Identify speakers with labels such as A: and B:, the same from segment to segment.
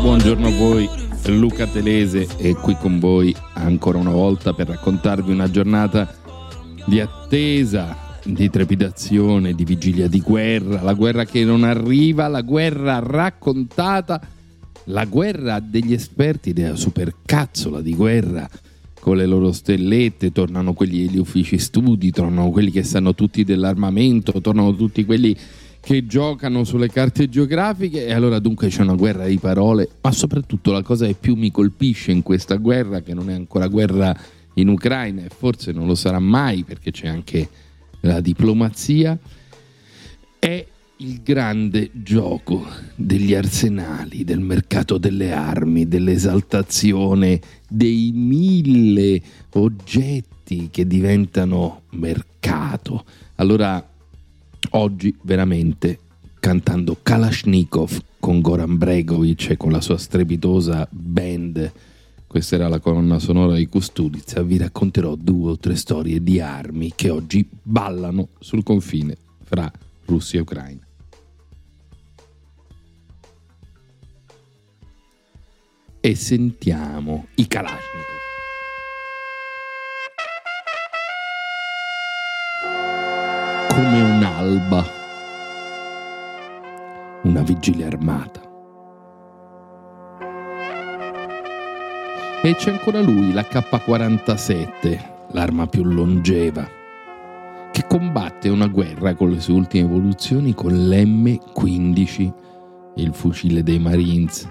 A: Buongiorno a voi, Luca Telese è qui con voi ancora una volta per raccontarvi una giornata di attesa, di trepidazione, di vigilia di guerra, la guerra che non arriva, la guerra raccontata, la guerra degli esperti della supercazzola di guerra con le loro stellette, tornano quelli degli uffici studi, tornano quelli che sanno tutti dell'armamento, tornano tutti quelli che giocano sulle carte geografiche e allora dunque c'è una guerra di parole, ma soprattutto la cosa che più mi colpisce in questa guerra, che non è ancora guerra in Ucraina e forse non lo sarà mai perché c'è anche la diplomazia, è il grande gioco degli arsenali, del mercato delle armi, dell'esaltazione dei mille oggetti che diventano mercato. Allora oggi veramente cantando Kalashnikov con Goran Bregovic e con la sua strepitosa band. Questa era la colonna sonora di Kusturica. Vi racconterò due o tre storie di armi che oggi ballano sul confine fra Russia e Ucraina. E sentiamo i Kalashnikov. Come un'alba, una vigilia armata. E c'è ancora lui, la K-47, l'arma più longeva, che combatte una guerra con le sue ultime evoluzioni con l'M15, il fucile dei Marines.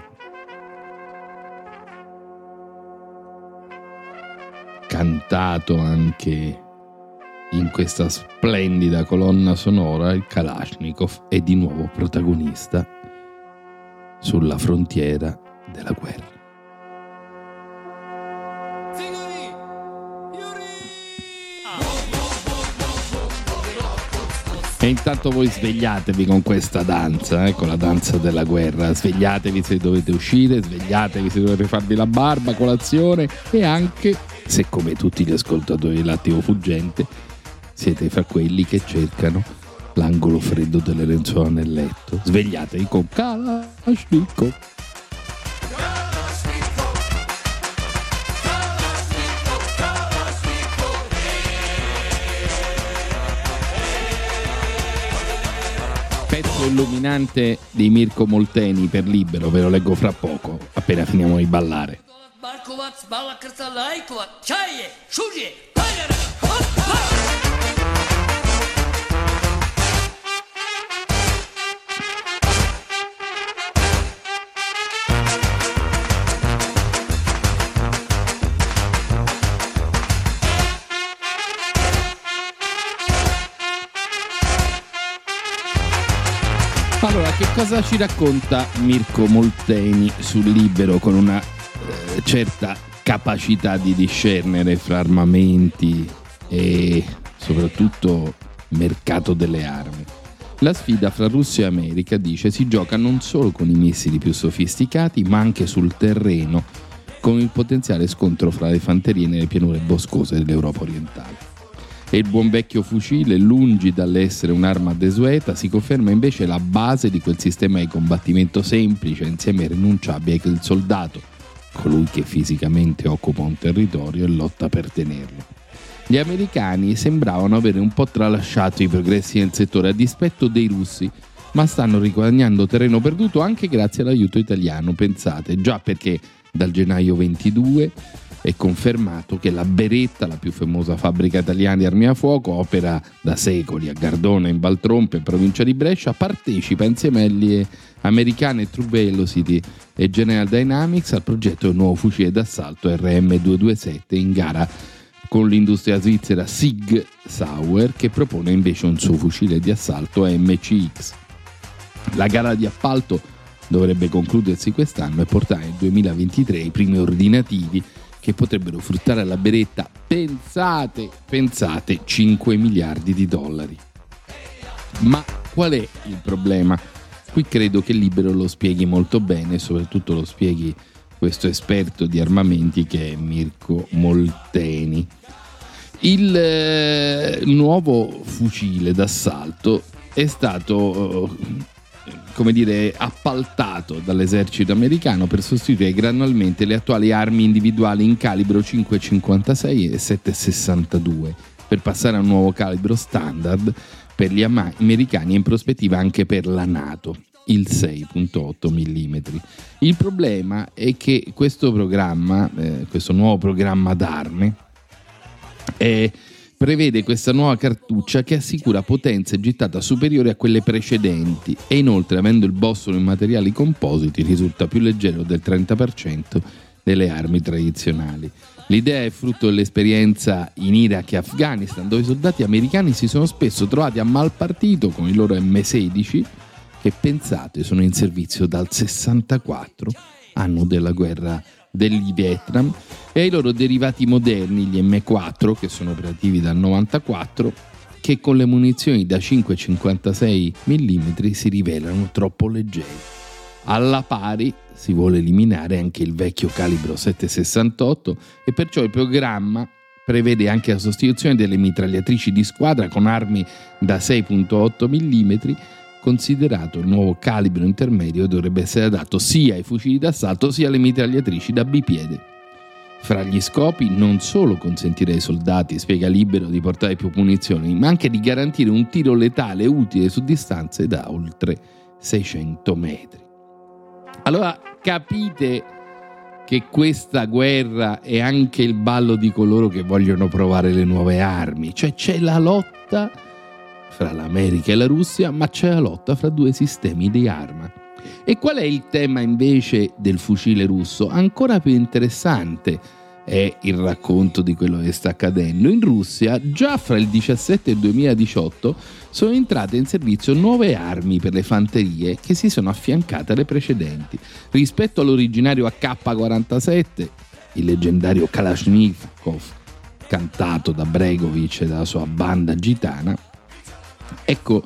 A: Cantato anche in questa splendida colonna sonora il Kalashnikov è di nuovo protagonista sulla frontiera della guerra. E intanto voi svegliatevi con questa danza, eh, con la danza della guerra. Svegliatevi se dovete uscire, svegliatevi se dovete farvi la barba, colazione e anche se come tutti gli ascoltatori dell'attimo fuggente siete fra quelli che cercano l'angolo freddo delle lenzuola nel letto. Svegliatevi con Kalashnikov. Pezzo illuminante di Mirko Molteni per libero, ve lo leggo fra poco, appena finiamo di ballare.
B: Barkovac, Balakrta, Lajkovac, Čaje, Šurje, Pajara,
A: cosa ci racconta Mirko Molteni sul libero con una eh, certa capacità di discernere fra armamenti e soprattutto mercato delle armi? La sfida fra Russia e America, dice, si gioca non solo con i missili più sofisticati, ma anche sul terreno, con il potenziale scontro fra le fanterie nelle pianure boscose dell'Europa orientale. E il buon vecchio fucile, lungi dall'essere un'arma desueta, si conferma invece la base di quel sistema di combattimento semplice, insieme irrinunciabile che il soldato, colui che fisicamente occupa un territorio e lotta per tenerlo. Gli americani sembravano avere un po' tralasciato i progressi nel settore a dispetto dei russi, ma stanno riguadagnando terreno perduto anche grazie all'aiuto italiano, pensate, già perché dal gennaio 22 è confermato che la Beretta, la più famosa fabbrica italiana di armi a fuoco, opera da secoli a Gardona, in Valtrompe, in provincia di Brescia, partecipa insieme agli americane True Velocity e General Dynamics al progetto del nuovo fucile d'assalto RM227 in gara con l'industria svizzera Sig Sauer che propone invece un suo fucile di assalto MCX. La gara di appalto dovrebbe concludersi quest'anno e portare nel 2023 i primi ordinativi che potrebbero fruttare alla beretta, pensate, pensate, 5 miliardi di dollari. Ma qual è il problema? Qui credo che Libero lo spieghi molto bene, soprattutto lo spieghi questo esperto di armamenti che è Mirko Molteni. Il eh, nuovo fucile d'assalto è stato eh, come dire, appaltato dall'esercito americano per sostituire gradualmente le attuali armi individuali in calibro 5,56 e 7,62 per passare a un nuovo calibro standard per gli americani e in prospettiva anche per la Nato il 6.8 mm. Il problema è che questo programma, eh, questo nuovo programma d'arme, eh, prevede questa nuova cartuccia che assicura potenza e gittata superiori a quelle precedenti e inoltre avendo il bossolo in materiali compositi risulta più leggero del 30% delle armi tradizionali. L'idea è frutto dell'esperienza in Iraq e Afghanistan dove i soldati americani si sono spesso trovati a mal partito con i loro M16 che pensate sono in servizio dal 64 anno della guerra del Vietnam e ai loro derivati moderni, gli M4, che sono operativi dal 94, che con le munizioni da 5,56 mm si rivelano troppo leggeri. Alla pari si vuole eliminare anche il vecchio calibro 768 e perciò il programma prevede anche la sostituzione delle mitragliatrici di squadra con armi da 6.8 mm considerato il nuovo calibro intermedio dovrebbe essere adatto sia ai fucili d'assalto sia alle mitragliatrici da bipiede. Fra gli scopi non solo consentire ai soldati, spiega libero, di portare più munizioni, ma anche di garantire un tiro letale utile su distanze da oltre 600 metri. Allora capite che questa guerra è anche il ballo di coloro che vogliono provare le nuove armi, cioè c'è la lotta fra l'America e la Russia, ma c'è la lotta fra due sistemi di arma. E qual è il tema invece del fucile russo? Ancora più interessante è il racconto di quello che sta accadendo. In Russia, già fra il 17 e il 2018, sono entrate in servizio nuove armi per le fanterie che si sono affiancate alle precedenti. Rispetto all'originario AK-47, il leggendario Kalashnikov, cantato da Bregovic e dalla sua banda gitana, Ecco,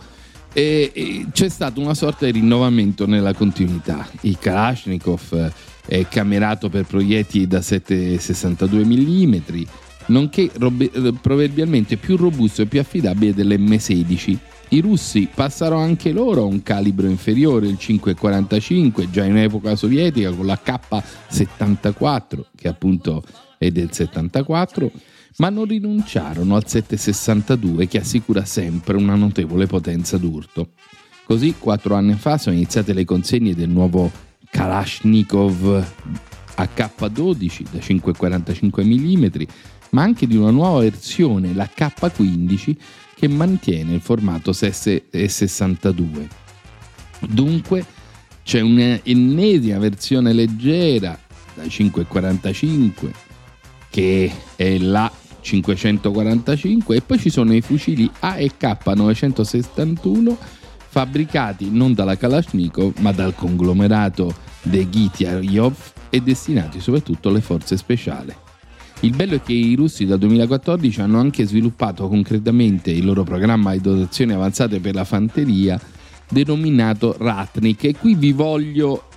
A: e, e c'è stato una sorta di rinnovamento nella continuità. Il Kalashnikov è camerato per proiettili da 7,62 mm, nonché robe, proverbialmente più robusto e più affidabile dell'M16. I russi passarono anche loro a un calibro inferiore, il 5,45, già in epoca sovietica con la K74, che appunto è del 74 ma non rinunciarono al 762 che assicura sempre una notevole potenza d'urto. Così, quattro anni fa, sono iniziate le consegne del nuovo Kalashnikov AK-12 da 5,45 mm, ma anche di una nuova versione, la K-15, che mantiene il formato S62. Dunque c'è un'ennesima versione leggera da 5,45 che è la 545 e poi ci sono i fucili AEK 971 fabbricati non dalla Kalashnikov ma dal conglomerato De Gityaryov e destinati soprattutto alle forze speciali. Il bello è che i russi dal 2014 hanno anche sviluppato concretamente il loro programma di dotazioni avanzate per la fanteria denominato Ratnik e qui vi voglio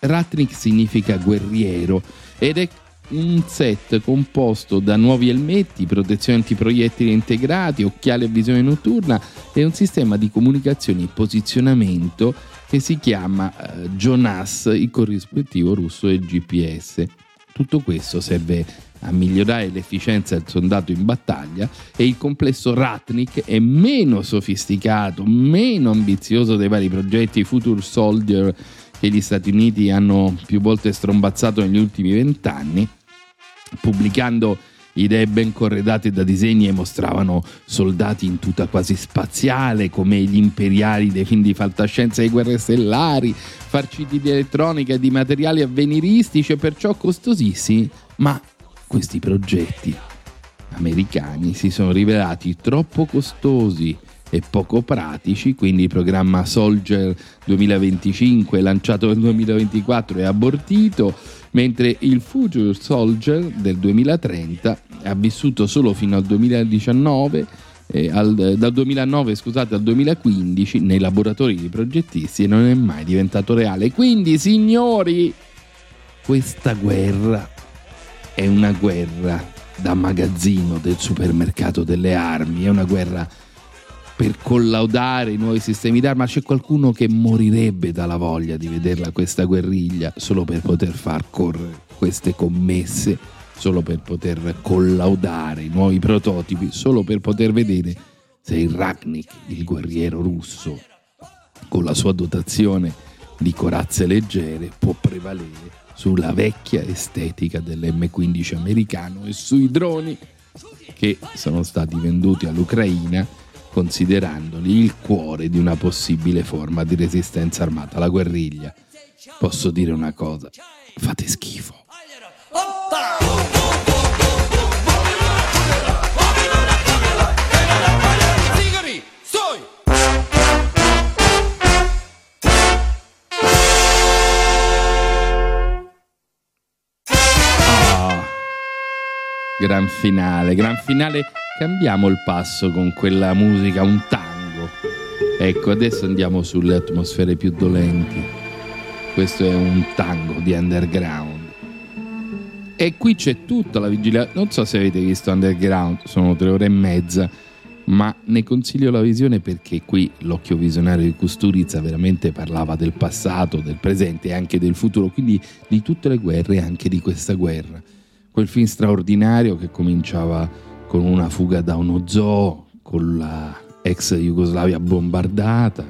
A: Ratnik significa guerriero ed è un set composto da nuovi elmetti, protezione antiproiettili integrati, occhiali a visione notturna e un sistema di comunicazione e posizionamento che si chiama eh, Jonas, il corrispettivo russo del GPS. Tutto questo serve a migliorare l'efficienza del soldato in battaglia e il complesso Ratnik è meno sofisticato, meno ambizioso dei vari progetti Future Soldier che gli Stati Uniti hanno più volte strombazzato negli ultimi vent'anni, pubblicando idee ben corredate da disegni e mostravano soldati in tuta quasi spaziale come gli imperiali dei film di fantascienza e guerre stellari, farciti di elettronica e di materiali avveniristici e perciò costosissimi, ma questi progetti americani si sono rivelati troppo costosi e poco pratici, quindi il programma Soldier 2025 lanciato nel 2024 è abortito, mentre il Future Soldier del 2030 ha vissuto solo fino al 2019 eh, al, dal 2009 scusate, al 2015 nei laboratori di progettisti e non è mai diventato reale. Quindi, signori, questa guerra è una guerra da magazzino del supermercato delle armi, è una guerra per collaudare i nuovi sistemi d'arma. C'è qualcuno che morirebbe dalla voglia di vederla questa guerriglia solo per poter far correre queste commesse solo per poter collaudare i nuovi prototipi, solo per poter vedere se il Ragnik, il guerriero russo, con la sua dotazione di corazze leggere, può prevalere sulla vecchia estetica dell'M15 americano e sui droni che sono stati venduti all'Ucraina considerandoli il cuore di una possibile forma di resistenza armata, la guerriglia. Posso dire una cosa, fate schifo. Gran finale, gran finale. Cambiamo il passo con quella musica, un tango. Ecco, adesso andiamo sulle atmosfere più dolenti. Questo è un tango di underground. E qui c'è tutta la vigilanza. Non so se avete visto Underground, sono tre ore e mezza, ma ne consiglio la visione perché qui l'occhio visionario di Kusturica veramente parlava del passato, del presente e anche del futuro, quindi di tutte le guerre e anche di questa guerra quel film straordinario che cominciava con una fuga da uno zoo, con la ex Jugoslavia bombardata,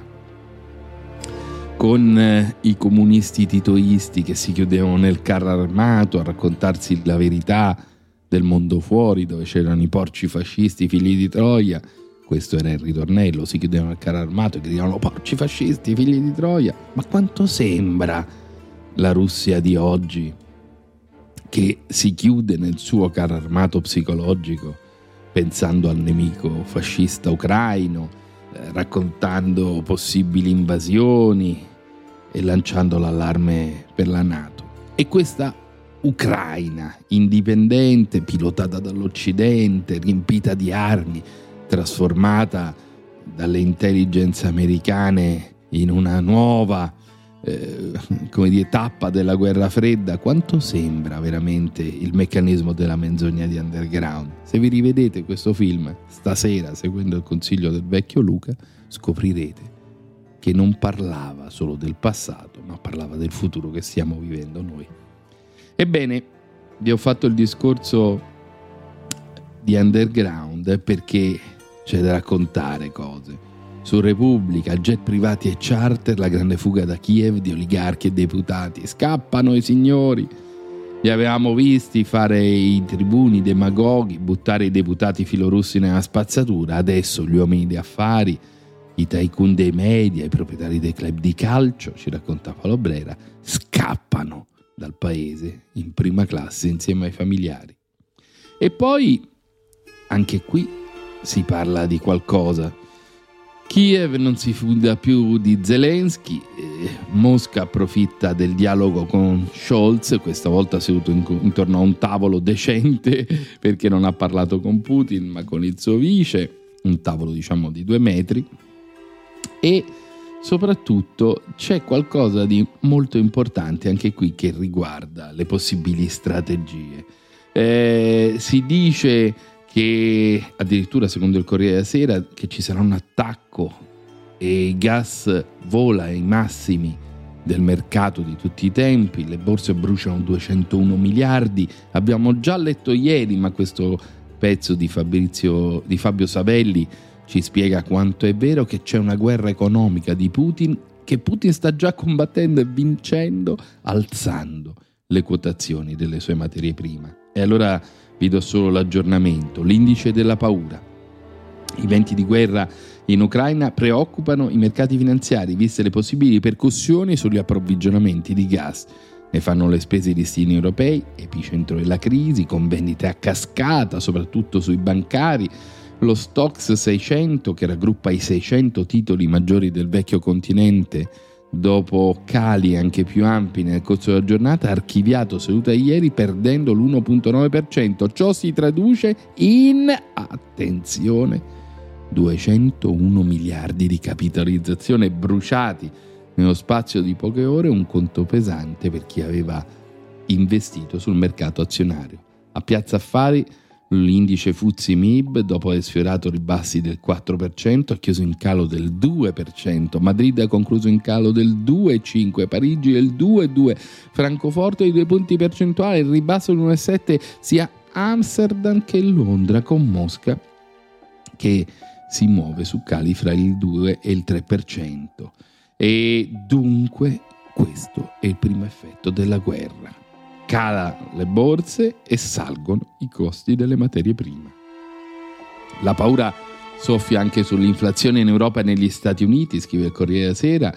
A: con eh, i comunisti titoisti che si chiudevano nel carro armato a raccontarsi la verità del mondo fuori, dove c'erano i porci fascisti, figli di Troia. Questo era il ritornello, si chiudevano nel carro armato e gridavano porci fascisti, figli di Troia. Ma quanto sembra la Russia di oggi? che si chiude nel suo carro armato psicologico pensando al nemico fascista ucraino, eh, raccontando possibili invasioni e lanciando l'allarme per la Nato. E questa Ucraina indipendente, pilotata dall'Occidente, riempita di armi, trasformata dalle intelligence americane in una nuova eh, come dire, tappa della guerra fredda, quanto sembra veramente il meccanismo della menzogna di Underground. Se vi rivedete questo film stasera, seguendo il consiglio del vecchio Luca, scoprirete che non parlava solo del passato, ma parlava del futuro che stiamo vivendo noi. Ebbene, vi ho fatto il discorso di Underground perché c'è da raccontare cose su Repubblica, jet privati e charter, la grande fuga da Kiev di oligarchi e deputati. Scappano i signori. Li avevamo visti fare i tribuni demagoghi, buttare i deputati filorussi nella spazzatura. Adesso gli uomini di affari, i tycoon dei media, i proprietari dei club di calcio, ci racconta Paolo Brera, scappano dal paese in prima classe insieme ai familiari. E poi, anche qui, si parla di qualcosa Kiev non si fida più di Zelensky, Mosca approfitta del dialogo con Scholz, questa volta seduto intorno a un tavolo decente perché non ha parlato con Putin ma con il suo vice, un tavolo diciamo di due metri, e soprattutto c'è qualcosa di molto importante anche qui che riguarda le possibili strategie. Eh, si dice che addirittura secondo il Corriere della Sera che ci sarà un attacco e il gas vola ai massimi del mercato di tutti i tempi, le borse bruciano 201 miliardi, abbiamo già letto ieri, ma questo pezzo di, Fabrizio, di Fabio Savelli ci spiega quanto è vero che c'è una guerra economica di Putin che Putin sta già combattendo e vincendo alzando le quotazioni delle sue materie prime. E allora vi do solo l'aggiornamento, l'indice della paura. I venti di guerra in Ucraina preoccupano i mercati finanziari, viste le possibili ripercussioni sugli approvvigionamenti di gas. Ne fanno le spese i listini europei, epicentro della crisi, con vendite a cascata, soprattutto sui bancari, lo Stox 600 che raggruppa i 600 titoli maggiori del vecchio continente dopo cali anche più ampi nel corso della giornata, archiviato seduta ieri perdendo l'1.9%. Ciò si traduce in, attenzione, 201 miliardi di capitalizzazione bruciati nello spazio di poche ore, un conto pesante per chi aveva investito sul mercato azionario. A Piazza Affari L'indice Fuzzi MIB, dopo aver sfiorato ribassi del 4%, ha chiuso in calo del 2%, Madrid ha concluso in calo del 2,5%, Parigi del 2,2%, Francoforte di 2 punti percentuali, il ribasso dell'1,7% sia Amsterdam che Londra, con Mosca che si muove su cali fra il 2 e il 3%. E dunque questo è il primo effetto della guerra cala le borse e salgono i costi delle materie prime. La paura soffia anche sull'inflazione in Europa e negli Stati Uniti, scrive il Corriere della Sera,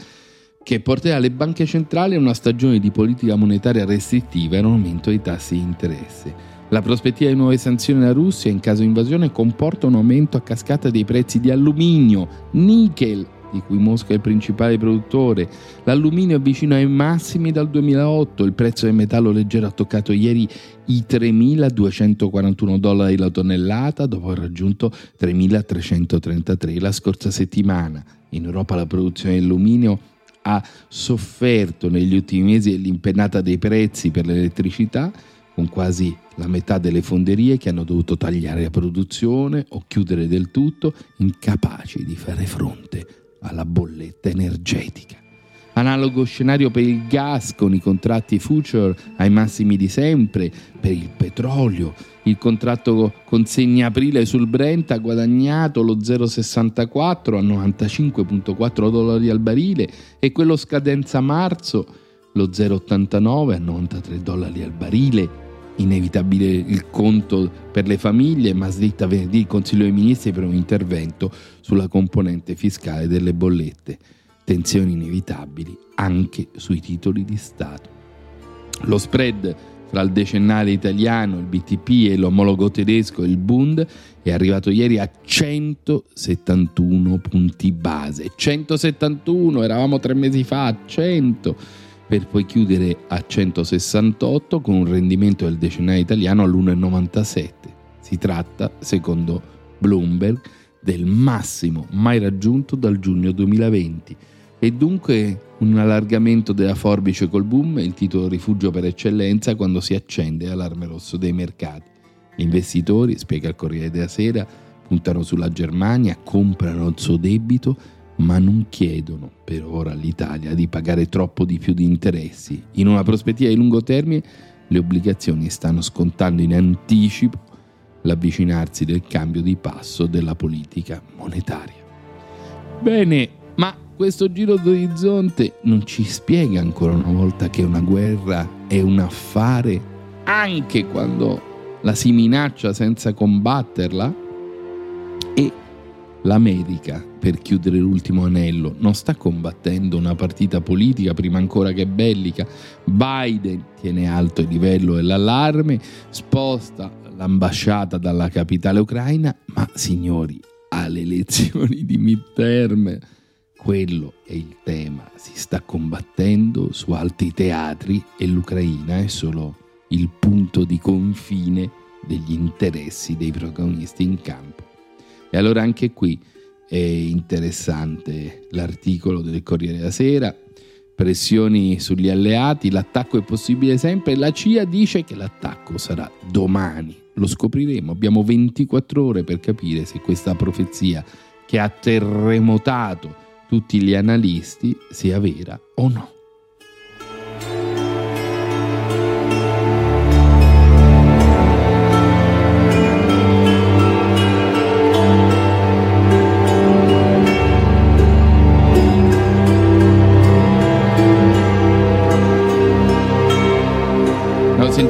A: che porterà le banche centrali a una stagione di politica monetaria restrittiva e un aumento dei tassi di interesse. La prospettiva di nuove sanzioni alla Russia in caso di invasione comporta un aumento a cascata dei prezzi di alluminio, nickel di cui Mosca è il principale produttore. L'alluminio è vicino ai massimi dal 2008, il prezzo del metallo leggero ha toccato ieri i 3.241 dollari la tonnellata dopo aver raggiunto 3.333 la scorsa settimana. In Europa la produzione di alluminio ha sofferto negli ultimi mesi dell'impennata dei prezzi per l'elettricità, con quasi la metà delle fonderie che hanno dovuto tagliare la produzione o chiudere del tutto, incapaci di fare fronte alla bolletta energetica. Analogo scenario per il gas con i contratti future ai massimi di sempre, per il petrolio. Il contratto consegna aprile sul Brent ha guadagnato lo 0,64 a 95,4 dollari al barile e quello scadenza marzo lo 0,89 a 93 dollari al barile inevitabile il conto per le famiglie, ma slitta venerdì il Consiglio dei Ministri per un intervento sulla componente fiscale delle bollette. Tensioni inevitabili anche sui titoli di Stato. Lo spread fra il decennale italiano, il BTP e l'omologo tedesco, il Bund, è arrivato ieri a 171 punti base. 171, eravamo tre mesi fa a 100 per poi chiudere a 168 con un rendimento del decennale italiano all'1,97. Si tratta, secondo Bloomberg, del massimo mai raggiunto dal giugno 2020 e dunque un allargamento della forbice col boom il titolo rifugio per eccellenza quando si accende l'allarme rosso dei mercati. Gli investitori, spiega il Corriere della Sera, puntano sulla Germania, comprano il suo debito ma non chiedono per ora all'Italia di pagare troppo di più di interessi. In una prospettiva di lungo termine, le obbligazioni stanno scontando in anticipo l'avvicinarsi del cambio di passo della politica monetaria. Bene, ma questo giro d'orizzonte non ci spiega ancora una volta che una guerra è un affare anche quando la si minaccia senza combatterla? E L'America, per chiudere l'ultimo anello, non sta combattendo una partita politica prima ancora che bellica. Biden tiene alto il livello dell'allarme, sposta l'ambasciata dalla capitale ucraina, ma signori, alle elezioni di midterm, quello è il tema. Si sta combattendo su altri teatri e l'Ucraina è solo il punto di confine degli interessi dei protagonisti in campo. E allora anche qui è interessante l'articolo del Corriere della Sera, pressioni sugli alleati, l'attacco è possibile sempre, la CIA dice che l'attacco sarà domani, lo scopriremo, abbiamo 24 ore per capire se questa profezia che ha terremotato tutti gli analisti sia vera o no.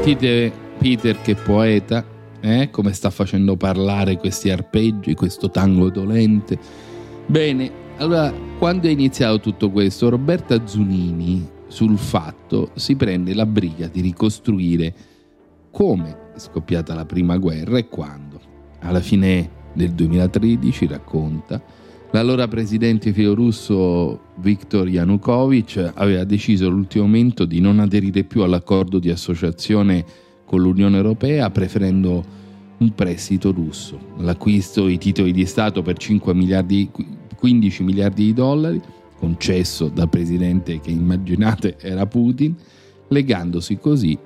A: Sentite Peter che poeta, eh? come sta facendo parlare questi arpeggi, questo tango dolente. Bene, allora quando è iniziato tutto questo, Roberta Zunini sul fatto si prende la briga di ricostruire come è scoppiata la prima guerra e quando. Alla fine del 2013 racconta l'allora presidente filorusso Viktor Yanukovych aveva deciso all'ultimo momento di non aderire più all'accordo di associazione con l'Unione Europea preferendo un prestito russo, l'acquisto di titoli di Stato per 5 miliardi, 15 miliardi di dollari concesso dal presidente che immaginate era Putin, legandosi così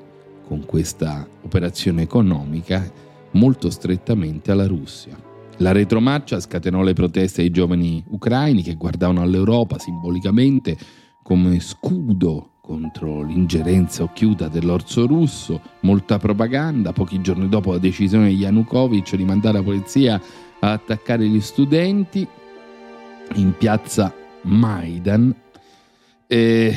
A: con questa operazione economica molto strettamente alla Russia. La retromarcia scatenò le proteste dei giovani ucraini che guardavano all'Europa simbolicamente come scudo contro l'ingerenza occhiuta dell'orso russo, molta propaganda, pochi giorni dopo la decisione di Yanukovych di mandare la polizia a attaccare gli studenti in piazza Maidan, eh,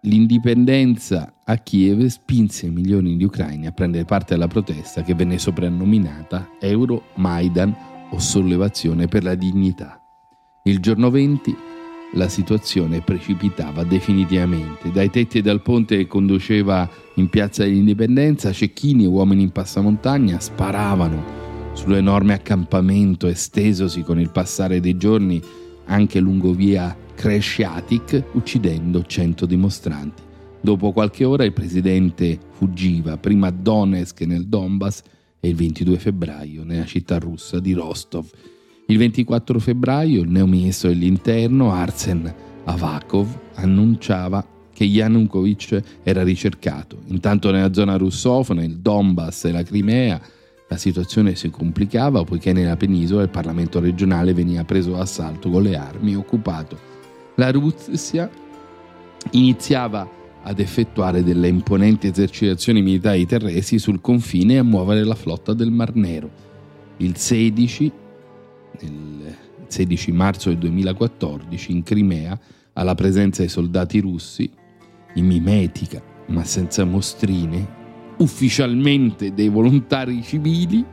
A: l'indipendenza a Kiev spinse milioni di ucraini a prendere parte alla protesta che venne soprannominata Euro Maidan o sollevazione per la dignità. Il giorno 20 la situazione precipitava definitivamente. Dai tetti e dal ponte che conduceva in piazza dell'Indipendenza, cecchini e uomini in passamontagna sparavano sull'enorme accampamento estesosi con il passare dei giorni anche lungo via Cresciatic, uccidendo 100 dimostranti. Dopo qualche ora il presidente fuggiva, prima a Donetsk nel Donbass e il 22 febbraio nella città russa di Rostov. Il 24 febbraio il neoministro dell'interno Arsen Avakov annunciava che Yanukovych era ricercato. Intanto nella zona russofona, il Donbass e la Crimea, la situazione si complicava poiché nella penisola il Parlamento regionale veniva preso d'assalto con le armi e occupato. La Russia iniziava ad effettuare delle imponenti esercitazioni militari terrestri sul confine e a muovere la flotta del Mar Nero. Il 16, il 16 marzo del 2014 in Crimea, alla presenza dei soldati russi, in mimetica ma senza mostrine, ufficialmente dei volontari civili,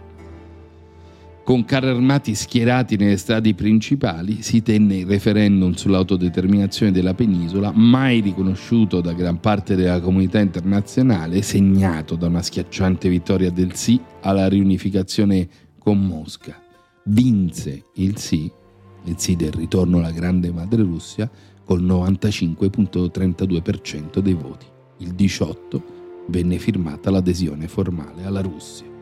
A: con carri armati schierati nelle strade principali, si tenne il referendum sull'autodeterminazione della penisola, mai riconosciuto da gran parte della comunità internazionale, segnato da una schiacciante vittoria del sì alla riunificazione con Mosca. Vinse il sì, il sì del ritorno alla grande madre Russia, col 95.32% dei voti. Il 18 venne firmata l'adesione formale alla Russia.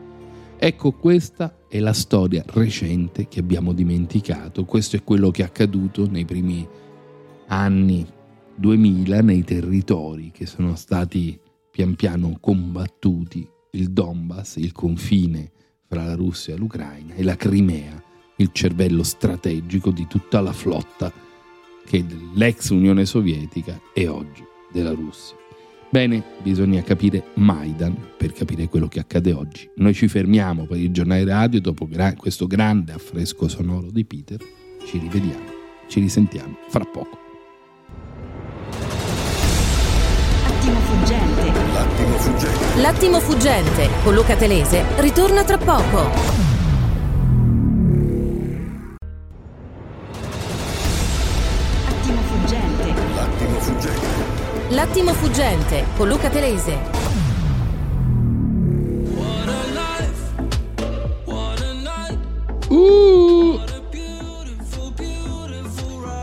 A: Ecco, questa è la storia recente che abbiamo dimenticato, questo è quello che è accaduto nei primi anni 2000 nei territori che sono stati pian piano combattuti, il Donbass, il confine fra la Russia e l'Ucraina, e la Crimea, il cervello strategico di tutta la flotta che è dell'ex Unione Sovietica e oggi della Russia. Bene, bisogna capire Maidan per capire quello che accade oggi. Noi ci fermiamo per il giornale radio dopo gra- questo grande affresco sonoro di Peter. Ci rivediamo, ci risentiamo fra poco.
C: Attimo fuggente.
D: L'attimo fuggente.
E: L'attimo fuggente con Luca Telese ritorna tra poco.
C: Attimo fuggente.
D: L'attimo fuggente.
E: L'attimo fuggente con Luca Telese.
A: Uh!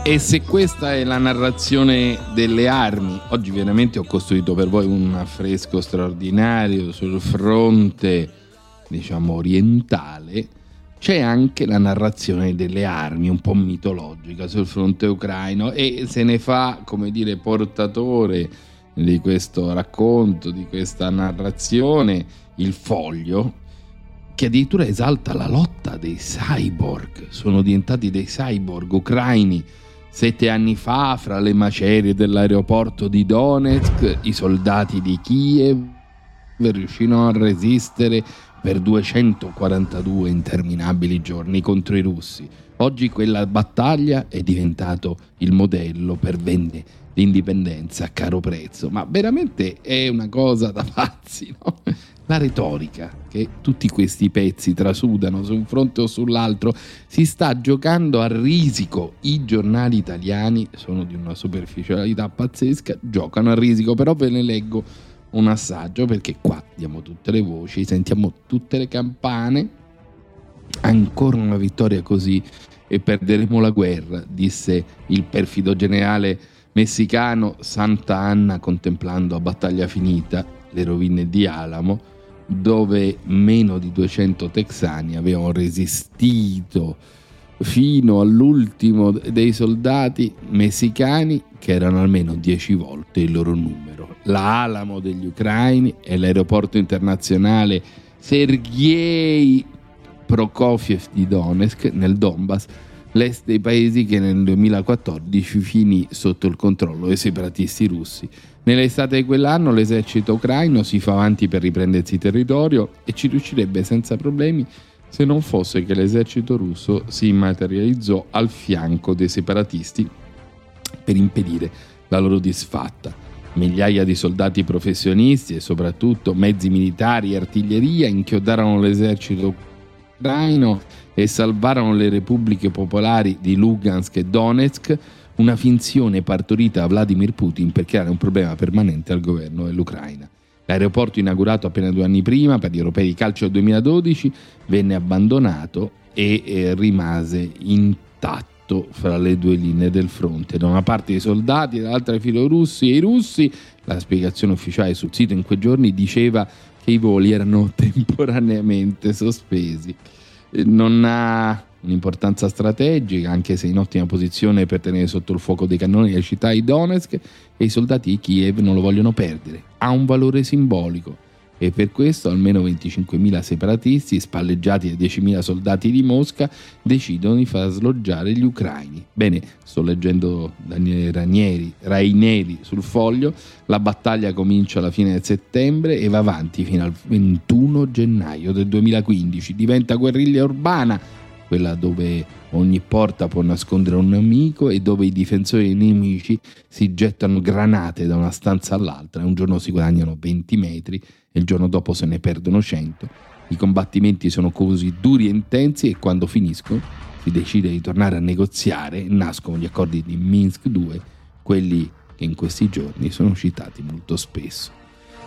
A: E se questa è la narrazione delle armi, oggi veramente ho costruito per voi un affresco straordinario sul fronte, diciamo, orientale, c'è anche la narrazione delle armi, un po' mitologica sul fronte ucraino e se ne fa, come dire, portatore di questo racconto, di questa narrazione, il foglio, che addirittura esalta la lotta dei cyborg. Sono diventati dei cyborg ucraini. Sette anni fa, fra le macerie dell'aeroporto di Donetsk, i soldati di Kiev riuscirono a resistere per 242 interminabili giorni contro i russi. Oggi quella battaglia è diventato il modello per vendere l'indipendenza a caro prezzo, ma veramente è una cosa da pazzi, no? La retorica che tutti questi pezzi trasudano su un fronte o sull'altro si sta giocando a risico. I giornali italiani sono di una superficialità pazzesca, giocano a risico, però ve ne leggo un assaggio perché qua diamo tutte le voci, sentiamo tutte le campane Ancora una vittoria così e perderemo la guerra, disse il perfido generale messicano Santa Anna contemplando a battaglia finita le rovine di Alamo, dove meno di 200 texani avevano resistito fino all'ultimo dei soldati messicani che erano almeno 10 volte il loro numero. La Alamo degli ucraini e l'aeroporto internazionale Sergei Prokofiev di Donetsk nel Donbass, l'est dei paesi che nel 2014 finì sotto il controllo dei separatisti russi. Nell'estate di quell'anno l'esercito ucraino si fa avanti per riprendersi territorio e ci riuscirebbe senza problemi se non fosse che l'esercito russo si materializzò al fianco dei separatisti per impedire la loro disfatta. Migliaia di soldati professionisti e soprattutto mezzi militari e artiglieria inchiodarono l'esercito ucraino e salvarono le repubbliche popolari di Lugansk e Donetsk, una finzione partorita da Vladimir Putin per creare un problema permanente al governo dell'Ucraina. L'aeroporto inaugurato appena due anni prima per gli europei di calcio del 2012 venne abbandonato e eh, rimase intatto fra le due linee del fronte. Da una parte i soldati, dall'altra i filorussi e i russi. La spiegazione ufficiale sul sito in quei giorni diceva che i voli erano temporaneamente sospesi. Eh, Non ha un'importanza strategica, anche se in ottima posizione per tenere sotto il fuoco dei cannoni le città di Donetsk e i soldati di Kiev non lo vogliono perdere. Ha un valore simbolico e per questo almeno 25.000 separatisti, spalleggiati da 10.000 soldati di Mosca, decidono di far sloggiare gli ucraini. Bene, sto leggendo Daniele Ranieri, Raineri sul foglio, la battaglia comincia alla fine del settembre e va avanti fino al 21 gennaio del 2015, diventa guerriglia urbana, quella dove ogni porta può nascondere un nemico e dove i difensori dei nemici si gettano granate da una stanza all'altra e un giorno si guadagnano 20 metri e il giorno dopo se ne perdono 100. I combattimenti sono così duri e intensi e quando finiscono si decide di tornare a negoziare e nascono gli accordi di Minsk 2, quelli che in questi giorni sono citati molto spesso.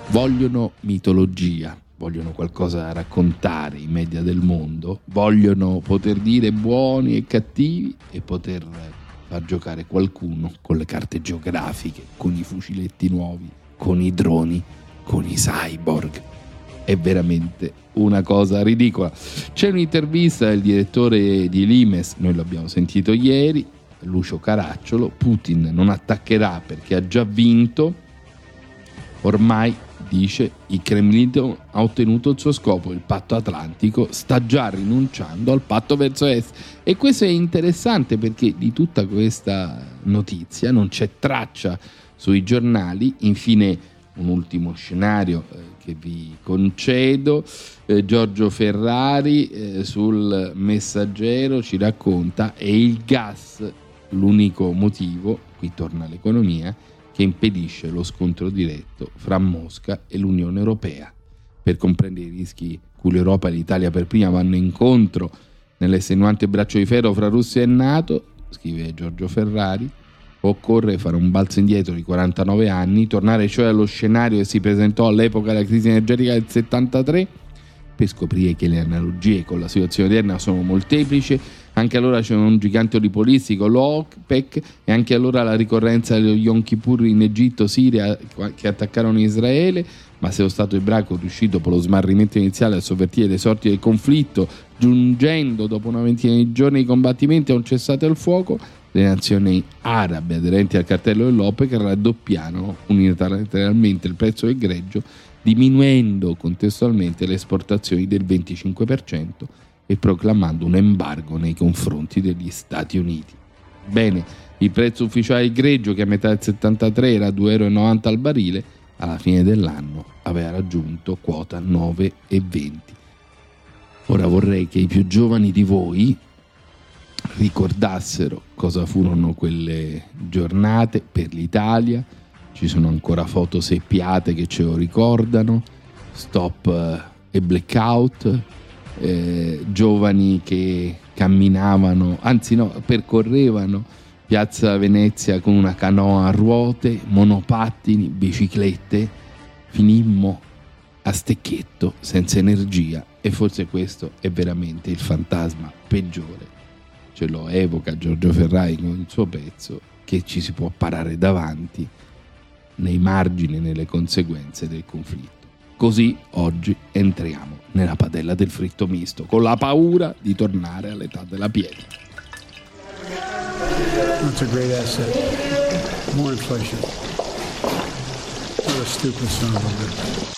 A: Vogliono mitologia, vogliono qualcosa da raccontare i media del mondo, vogliono poter dire buoni e cattivi e poter far giocare qualcuno con le carte geografiche, con i fuciletti nuovi, con i droni, con i cyborg. È veramente una cosa ridicola. C'è un'intervista del direttore di Limes, noi l'abbiamo sentito ieri, Lucio Caracciolo, Putin non attaccherà perché ha già vinto, ormai dice il Cremlino ha ottenuto il suo scopo, il patto atlantico sta già rinunciando al patto verso est. E questo è interessante perché di tutta questa notizia non c'è traccia sui giornali, infine un ultimo scenario eh, che vi concedo, eh, Giorgio Ferrari eh, sul messaggero ci racconta è il gas l'unico motivo, qui torna l'economia, che impedisce lo scontro diretto fra Mosca e l'Unione Europea. Per comprendere i rischi cui l'Europa e l'Italia per prima vanno incontro nell'estenuante braccio di ferro fra Russia e Nato, scrive Giorgio Ferrari, occorre fare un balzo indietro di 49 anni, tornare cioè allo scenario che si presentò all'epoca della crisi energetica del 73 per scoprire che le analogie con la situazione odierna sono molteplici. Anche allora c'era un gigante olipolistico, l'OPEC, e anche allora la ricorrenza dello Yom Kippur in Egitto, Siria, che attaccarono Israele. Ma se lo Stato ebraico è riuscito dopo lo smarrimento iniziale a sovvertire le sorti del conflitto, giungendo dopo una ventina di giorni di combattimenti a un cessate il fuoco, le nazioni arabe aderenti al cartello dell'OPEC raddoppiano unilateralmente il prezzo del greggio diminuendo contestualmente le esportazioni del 25% e proclamando un embargo nei confronti degli Stati Uniti. Bene, il prezzo ufficiale del greggio, che a metà del 73 era 2,90 euro al barile, alla fine dell'anno aveva raggiunto quota 9,20. Ora vorrei che i più giovani di voi ricordassero cosa furono quelle giornate per l'Italia, ci sono ancora foto seppiate che ce lo ricordano, stop eh, e blackout, eh, giovani che camminavano, anzi no, percorrevano Piazza Venezia con una canoa a ruote, monopattini, biciclette, finimmo a stecchietto, senza energia e forse questo è veramente il fantasma peggiore. Ce lo evoca Giorgio Ferrai con il suo pezzo che ci si può parare davanti nei margini e nelle conseguenze del conflitto. Così oggi entriamo nella padella del fritto misto con la paura di tornare all'età della pietra.
F: That's a great asset. More inflation. What a stupid son of a bitch.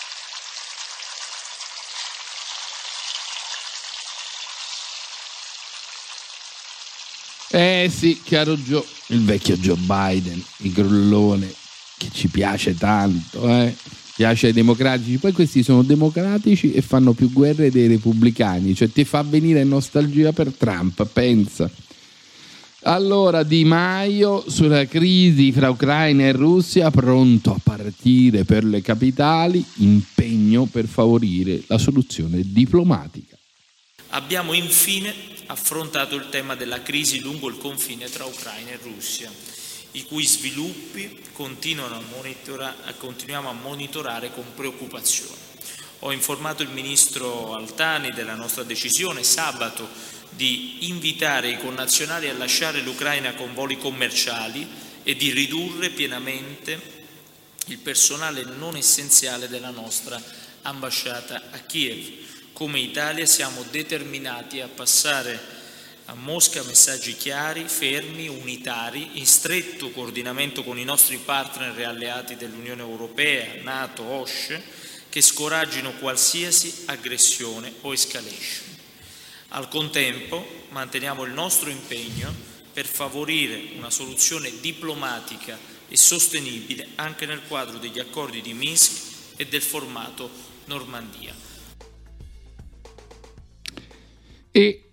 A: Eh sì, caro Joe, il vecchio Joe Biden, il grullone che ci piace tanto, eh? piace ai democratici, poi questi sono democratici e fanno più guerre dei repubblicani, cioè ti fa venire nostalgia per Trump, pensa. Allora Di Maio sulla crisi fra Ucraina e Russia, pronto a partire per le capitali, impegno per favorire la soluzione diplomatica.
G: Abbiamo infine affrontato il tema della crisi lungo il confine tra Ucraina e Russia, i cui sviluppi a continuiamo a monitorare con preoccupazione. Ho informato il Ministro Altani della nostra decisione sabato di invitare i connazionali a lasciare l'Ucraina con voli commerciali e di ridurre pienamente il personale non essenziale della nostra ambasciata a Kiev. Come Italia siamo determinati a passare a Mosca messaggi chiari, fermi, unitari, in stretto coordinamento con i nostri partner e alleati dell'Unione Europea, Nato, OSCE, che scoraggino qualsiasi aggressione o escalation. Al contempo manteniamo il nostro impegno per favorire una soluzione diplomatica e sostenibile anche nel quadro degli accordi di Minsk e del formato Normandia.
A: E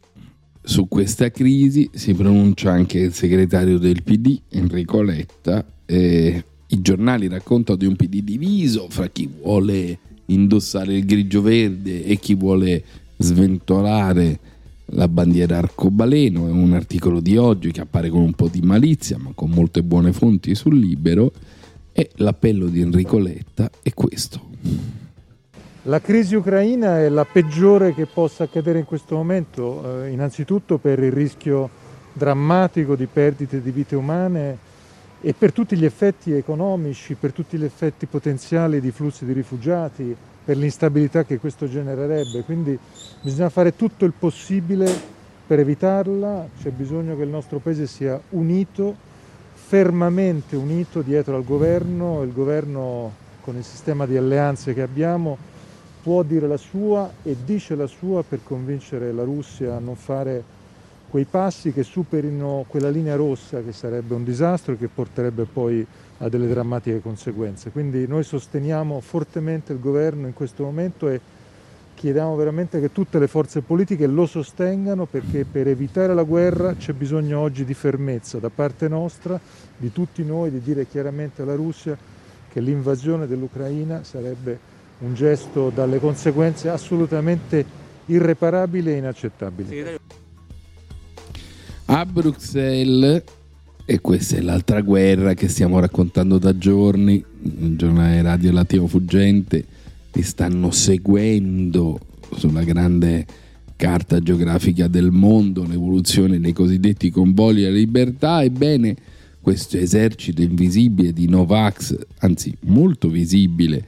A: su questa crisi si pronuncia anche il segretario del PD, Enrico Letta. Eh, I giornali raccontano di un PD diviso fra chi vuole indossare il grigio verde e chi vuole sventolare la bandiera arcobaleno. È un articolo di oggi che appare con un po' di malizia, ma con molte buone fonti sul libero. E l'appello di Enrico Letta è questo.
H: La crisi ucraina è la peggiore che possa accadere in questo momento, eh, innanzitutto per il rischio drammatico di perdite di vite umane e per tutti gli effetti economici, per tutti gli effetti potenziali di flussi di rifugiati, per l'instabilità che questo genererebbe. Quindi bisogna fare tutto il possibile per evitarla, c'è bisogno che il nostro Paese sia unito, fermamente unito dietro al governo, il governo con il sistema di alleanze che abbiamo può dire la sua e dice la sua per convincere la Russia a non fare quei passi che superino quella linea rossa che sarebbe un disastro e che porterebbe poi a delle drammatiche conseguenze. Quindi noi sosteniamo fortemente il governo in questo momento e chiediamo veramente che tutte le forze politiche lo sostengano perché per evitare la guerra c'è bisogno oggi di fermezza da parte nostra, di tutti noi, di dire chiaramente alla Russia che l'invasione dell'Ucraina sarebbe un gesto dalle conseguenze assolutamente irreparabili e inaccettabili.
A: A Bruxelles, e questa è l'altra guerra che stiamo raccontando da giorni, il giornale radio Latino Fuggente li stanno seguendo sulla grande carta geografica del mondo, l'evoluzione dei cosiddetti convogli alla libertà, ebbene questo esercito invisibile di Novax, anzi molto visibile,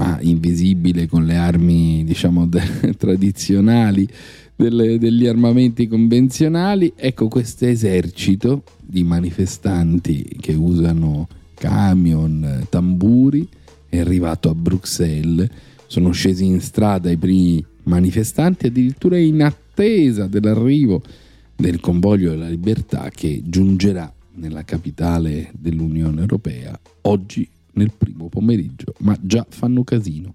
A: ma invisibile con le armi diciamo de- tradizionali delle, degli armamenti convenzionali. Ecco questo esercito di manifestanti che usano camion tamburi è arrivato a Bruxelles. Sono scesi in strada i primi manifestanti addirittura in attesa dell'arrivo del convoglio della libertà che giungerà nella capitale dell'Unione Europea oggi nel primo pomeriggio, ma già fanno casino.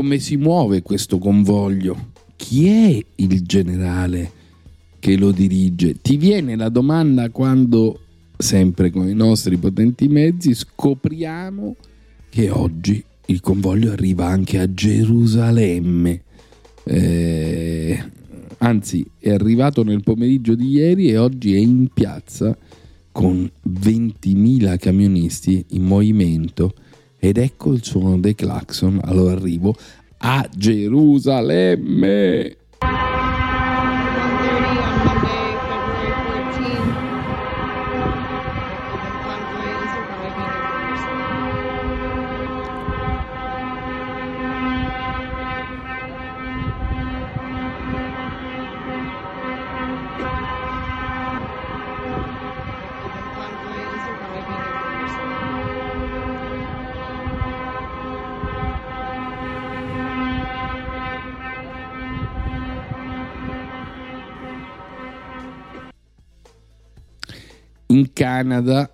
A: Come si muove questo convoglio, chi è il generale che lo dirige? Ti viene la domanda quando, sempre con i nostri potenti mezzi, scopriamo che oggi il convoglio arriva anche a Gerusalemme. Eh, anzi, è arrivato nel pomeriggio di ieri e oggi è in piazza con 20.000 camionisti in movimento ed ecco il suono dei clacson all'arrivo a Gerusalemme. Canada,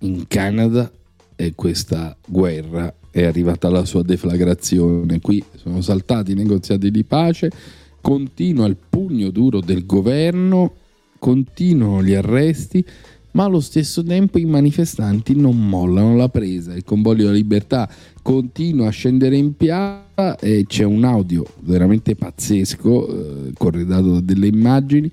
A: in Canada e questa guerra è arrivata alla sua deflagrazione. Qui sono saltati i negoziati di pace, continua il pugno duro del governo, continuano gli arresti, ma allo stesso tempo i manifestanti non mollano la presa. Il convoglio della libertà continua a scendere in piazza e c'è un audio veramente pazzesco, eh, corredato da delle immagini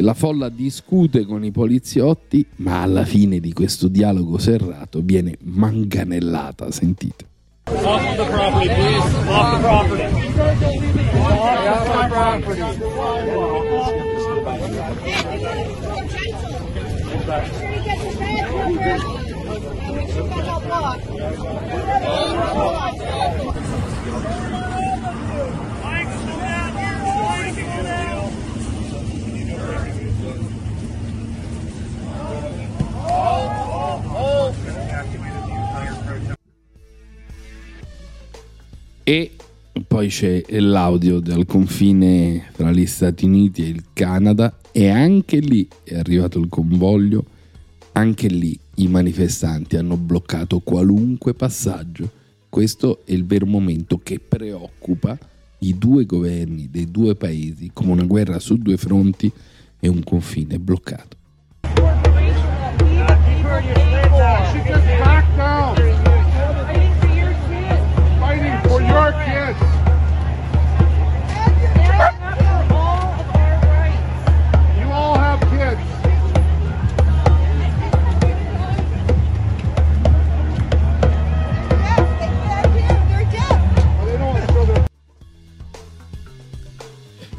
A: la folla discute con i poliziotti, ma alla fine di questo dialogo serrato viene manganellata, sentite.
I: Off the property, please. Off the property. Off the property.
A: E poi c'è l'audio del confine fra gli Stati Uniti e il Canada e anche lì è arrivato il convoglio, anche lì i manifestanti hanno bloccato qualunque passaggio. Questo è il vero momento che preoccupa i due governi dei due paesi come una guerra su due fronti e un confine bloccato.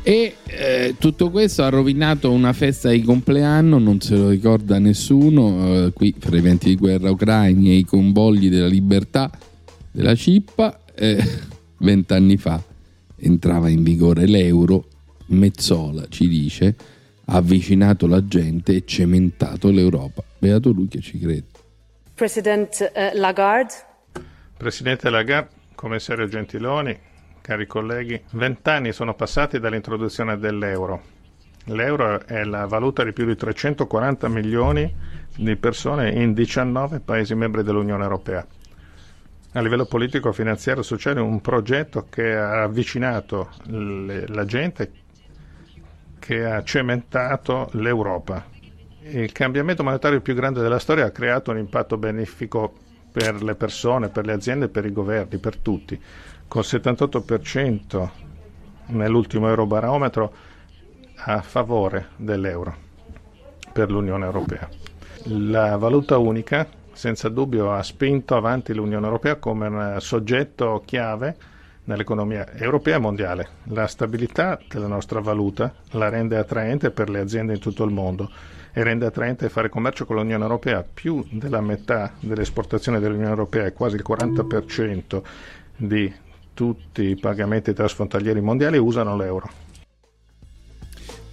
A: E eh, tutto questo ha rovinato una festa di compleanno, non se lo ricorda nessuno, eh, qui fra i venti di guerra ucraini e i convogli della libertà della cippa, eh, vent'anni fa entrava in vigore l'euro, Mezzola ci dice, ha avvicinato la gente e cementato l'Europa. Beato lui che ci crede.
J: President uh, Lagarde,
K: Presidente Lagarde, commissario Gentiloni, cari colleghi, vent'anni sono passati dall'introduzione dell'euro. L'euro è la valuta di più di 340 milioni di persone in 19 Paesi membri dell'Unione Europea. A livello politico, finanziario e sociale un progetto che ha avvicinato le- la gente, che ha cementato l'Europa. Il cambiamento monetario più grande della storia ha creato un impatto benefico per le persone, per le aziende, per i governi, per tutti. Col 78% nell'ultimo Eurobarometro a favore dell'euro per l'Unione Europea. La valuta unica, senza dubbio, ha spinto avanti l'Unione Europea come un soggetto chiave nell'economia europea e mondiale. La stabilità della nostra valuta la rende attraente per le aziende in tutto il mondo e rende attraente fare commercio con l'Unione Europea. Più della metà delle esportazioni dell'Unione Europea quasi il 40% di tutti i pagamenti transfrontalieri mondiali usano l'euro.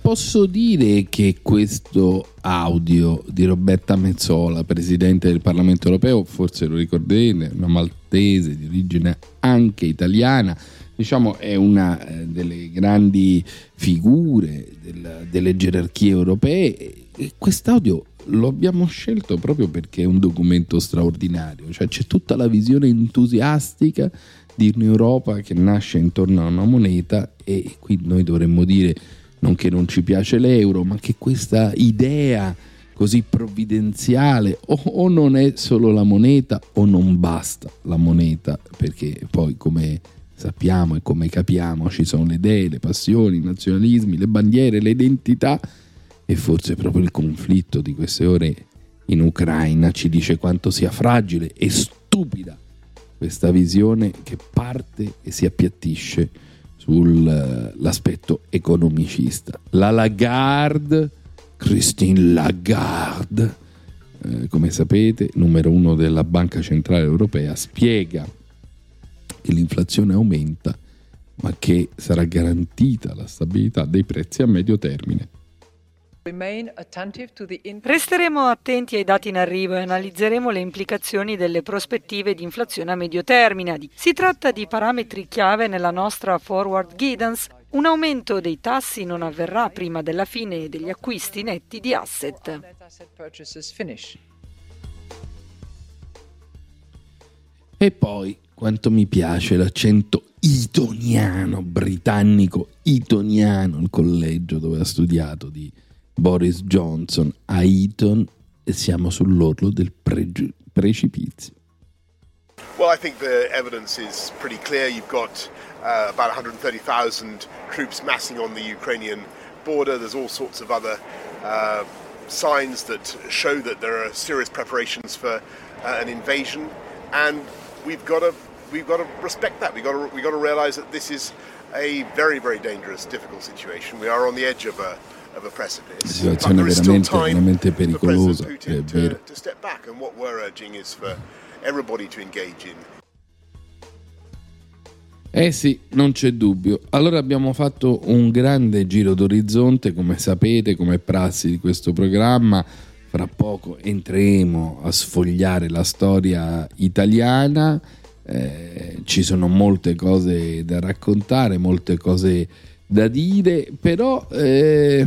A: Posso dire che questo audio di Roberta Mezzola, presidente del Parlamento europeo, forse lo ricordate, una maltese di origine anche italiana, diciamo è una eh, delle grandi figure del- delle gerarchie europee. Quest'audio lo abbiamo scelto proprio perché è un documento straordinario, cioè c'è tutta la visione entusiastica di un'Europa che nasce intorno a una moneta e qui noi dovremmo dire non che non ci piace l'euro, ma che questa idea così provvidenziale o, o non è solo la moneta o non basta la moneta, perché poi come sappiamo e come capiamo ci sono le idee, le passioni, i nazionalismi, le bandiere, le identità e forse proprio il conflitto di queste ore in Ucraina ci dice quanto sia fragile e stupida questa visione che parte e si appiattisce sull'aspetto economicista. La Lagarde, Christine Lagarde, eh, come sapete, numero uno della Banca Centrale Europea, spiega che l'inflazione aumenta, ma che sarà garantita la stabilità dei prezzi a medio termine.
L: Resteremo attenti ai dati in arrivo e analizzeremo le implicazioni delle prospettive di inflazione a medio termine. Si tratta di parametri chiave nella nostra forward guidance. Un aumento dei tassi non avverrà prima della fine degli acquisti netti di asset.
A: E poi quanto mi piace l'accento itoniano, britannico itoniano, il collegio dove ha studiato di Boris Johnson a Eton e siamo sull'orlo del pregi- precipizio.
M: Well, I think the evidence is pretty clear. You've got uh, about 130,000 troops massing on the Ukrainian border. There's all sorts of other uh, signs that show that there are serious preparations for uh, an invasion, and we've got to we've got to respect that. We've got to we've got to realize that this is a very very dangerous, difficult situation. We are on the edge of a of a precipice.
A: Situazione veramente, veramente pericolosa, è vero.
M: to step back, and what we're urging is for everybody to engage in
A: Eh sì, non c'è dubbio. Allora abbiamo fatto un grande giro d'orizzonte, come sapete, come prassi di questo programma. Fra poco entreremo a sfogliare la storia italiana. Eh, ci sono molte cose da raccontare, molte cose da dire, però eh,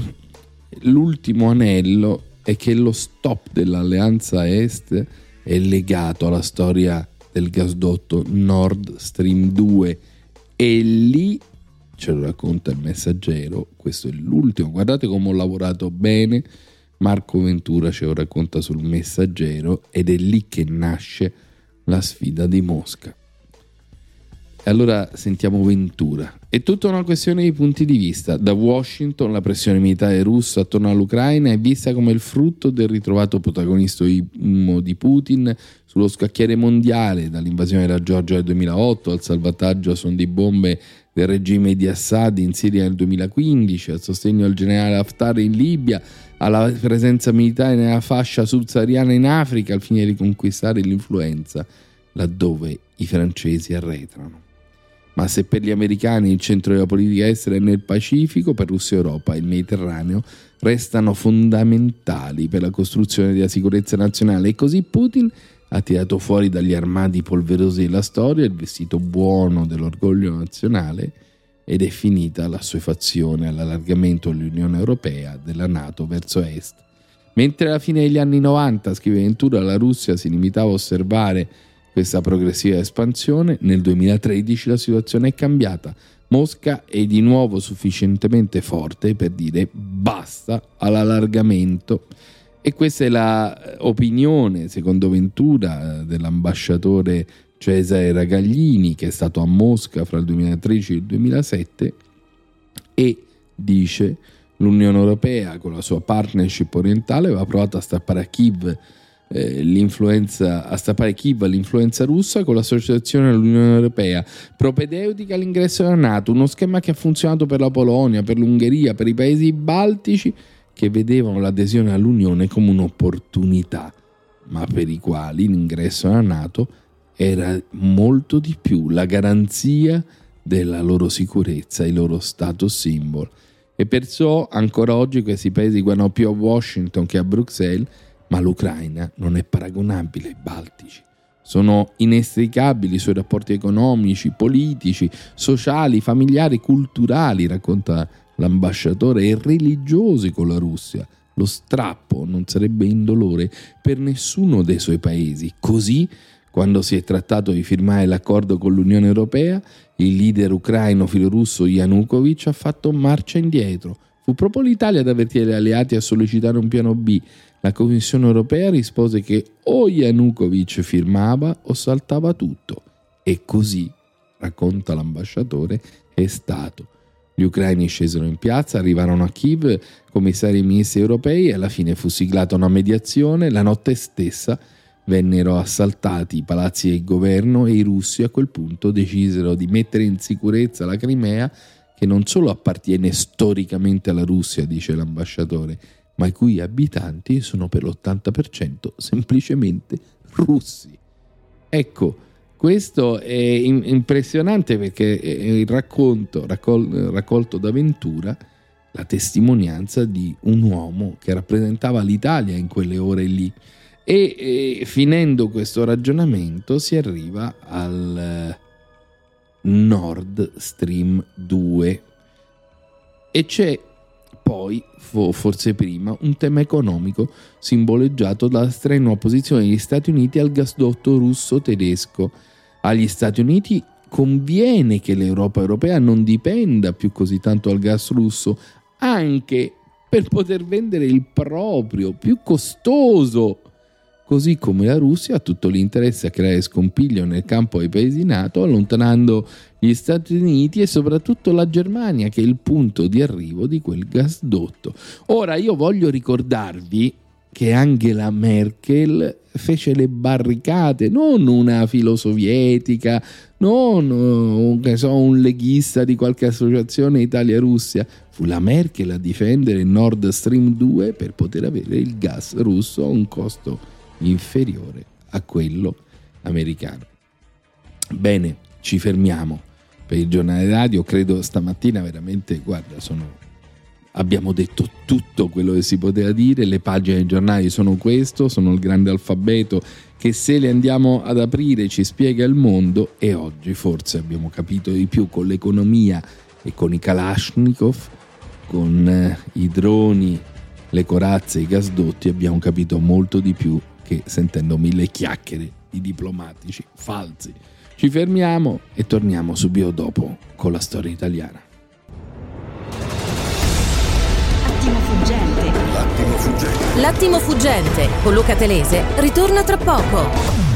A: l'ultimo anello è che lo stop dell'alleanza est è legato alla storia del gasdotto Nord Stream 2 e lì ce lo racconta il messaggero, questo è l'ultimo, guardate come ho lavorato bene, Marco Ventura ce lo racconta sul messaggero ed è lì che nasce la sfida di Mosca. E allora sentiamo Ventura. È tutta una questione di punti di vista. Da Washington la pressione militare russa attorno all'Ucraina è vista come il frutto del ritrovato protagonismo di Putin sullo scacchiere mondiale, dall'invasione della Georgia del 2008 al salvataggio a son di bombe del regime di Assad in Siria nel 2015, al sostegno al generale Haftar in Libia, alla presenza militare nella fascia subsahariana in Africa al fine di riconquistare l'influenza laddove i francesi arretrano. Ma se per gli americani il centro della politica estera è nel Pacifico, per Russia e Europa il Mediterraneo restano fondamentali per la costruzione della sicurezza nazionale e così Putin ha tirato fuori dagli armadi polverosi della storia il vestito buono dell'orgoglio nazionale ed è finita la sua fazione all'allargamento dell'Unione Europea, della Nato verso est. Mentre alla fine degli anni 90, scrive Ventura, la Russia si limitava a osservare questa progressiva espansione, nel 2013 la situazione è cambiata. Mosca è di nuovo sufficientemente forte per dire basta all'allargamento. E questa è l'opinione, secondo Ventura, dell'ambasciatore Cesare Ragaglini, che è stato a Mosca fra il 2013 e il 2007, e dice l'Unione Europea con la sua partnership orientale aveva provato a strappare a Kiev eh, l'influenza, a strappare Kiev all'influenza russa con l'associazione all'Unione Europea, propedeutica all'ingresso nella Nato, uno schema che ha funzionato per la Polonia, per l'Ungheria, per i paesi baltici che vedevano l'adesione all'Unione come un'opportunità, ma per i quali l'ingresso nella Nato era molto di più la garanzia della loro sicurezza, il loro status symbol. E perciò ancora oggi questi paesi guardano più a Washington che a Bruxelles, ma l'Ucraina non è paragonabile ai Baltici. Sono inestricabili i suoi rapporti economici, politici, sociali, familiari, culturali, racconta l'ambasciatore, e religiosi con la Russia, lo strappo non sarebbe indolore per nessuno dei suoi paesi. Così, quando si è trattato di firmare l'accordo con l'Unione Europea, il leader ucraino filorusso Yanukovych ha fatto marcia indietro. Fu proprio l'Italia ad avvertire gli alleati a sollecitare un piano B. La Commissione Europea rispose che o Yanukovych firmava o saltava tutto. E così, racconta l'ambasciatore, è stato. Gli ucraini scesero in piazza, arrivarono a Kiev, commissari e ministri europei e alla fine fu siglata una mediazione. La notte stessa vennero assaltati i palazzi del governo e i russi a quel punto decisero di mettere in sicurezza la Crimea, che non solo appartiene storicamente alla Russia, dice l'ambasciatore, ma i cui abitanti sono per l'80% semplicemente russi. Ecco, questo è impressionante perché è il racconto raccol- raccolto da Ventura, la testimonianza di un uomo che rappresentava l'Italia in quelle ore lì. E, e finendo questo ragionamento si arriva al Nord Stream 2 e c'è poi, forse prima, un tema economico simboleggiato dalla strenua opposizione degli Stati Uniti al gasdotto russo-tedesco. Agli Stati Uniti conviene che l'Europa europea non dipenda più così tanto dal gas russo, anche per poter vendere il proprio, più costoso così come la Russia ha tutto l'interesse a creare scompiglio nel campo dei paesi NATO, allontanando gli Stati Uniti e soprattutto la Germania, che è il punto di arrivo di quel gasdotto. Ora io voglio ricordarvi che Angela Merkel fece le barricate, non una filosovietica, non so, un leghista di qualche associazione Italia-Russia, fu la Merkel a difendere Nord Stream 2 per poter avere il gas russo a un costo inferiore a quello americano. Bene, ci fermiamo per il giornale radio, credo stamattina veramente, guarda, sono abbiamo detto tutto quello che si poteva dire, le pagine dei giornali sono questo, sono il grande alfabeto che se le andiamo ad aprire ci spiega il mondo e oggi forse abbiamo capito di più con l'economia e con i Kalashnikov, con eh, i droni, le corazze, i gasdotti, abbiamo capito molto di più che sentendo mille chiacchiere di diplomatici falsi. Ci fermiamo e torniamo subito dopo con la storia italiana.
C: Attimo fuggente.
D: L'attimo fuggente.
E: L'attimo fuggente con Luca Telese ritorna tra poco.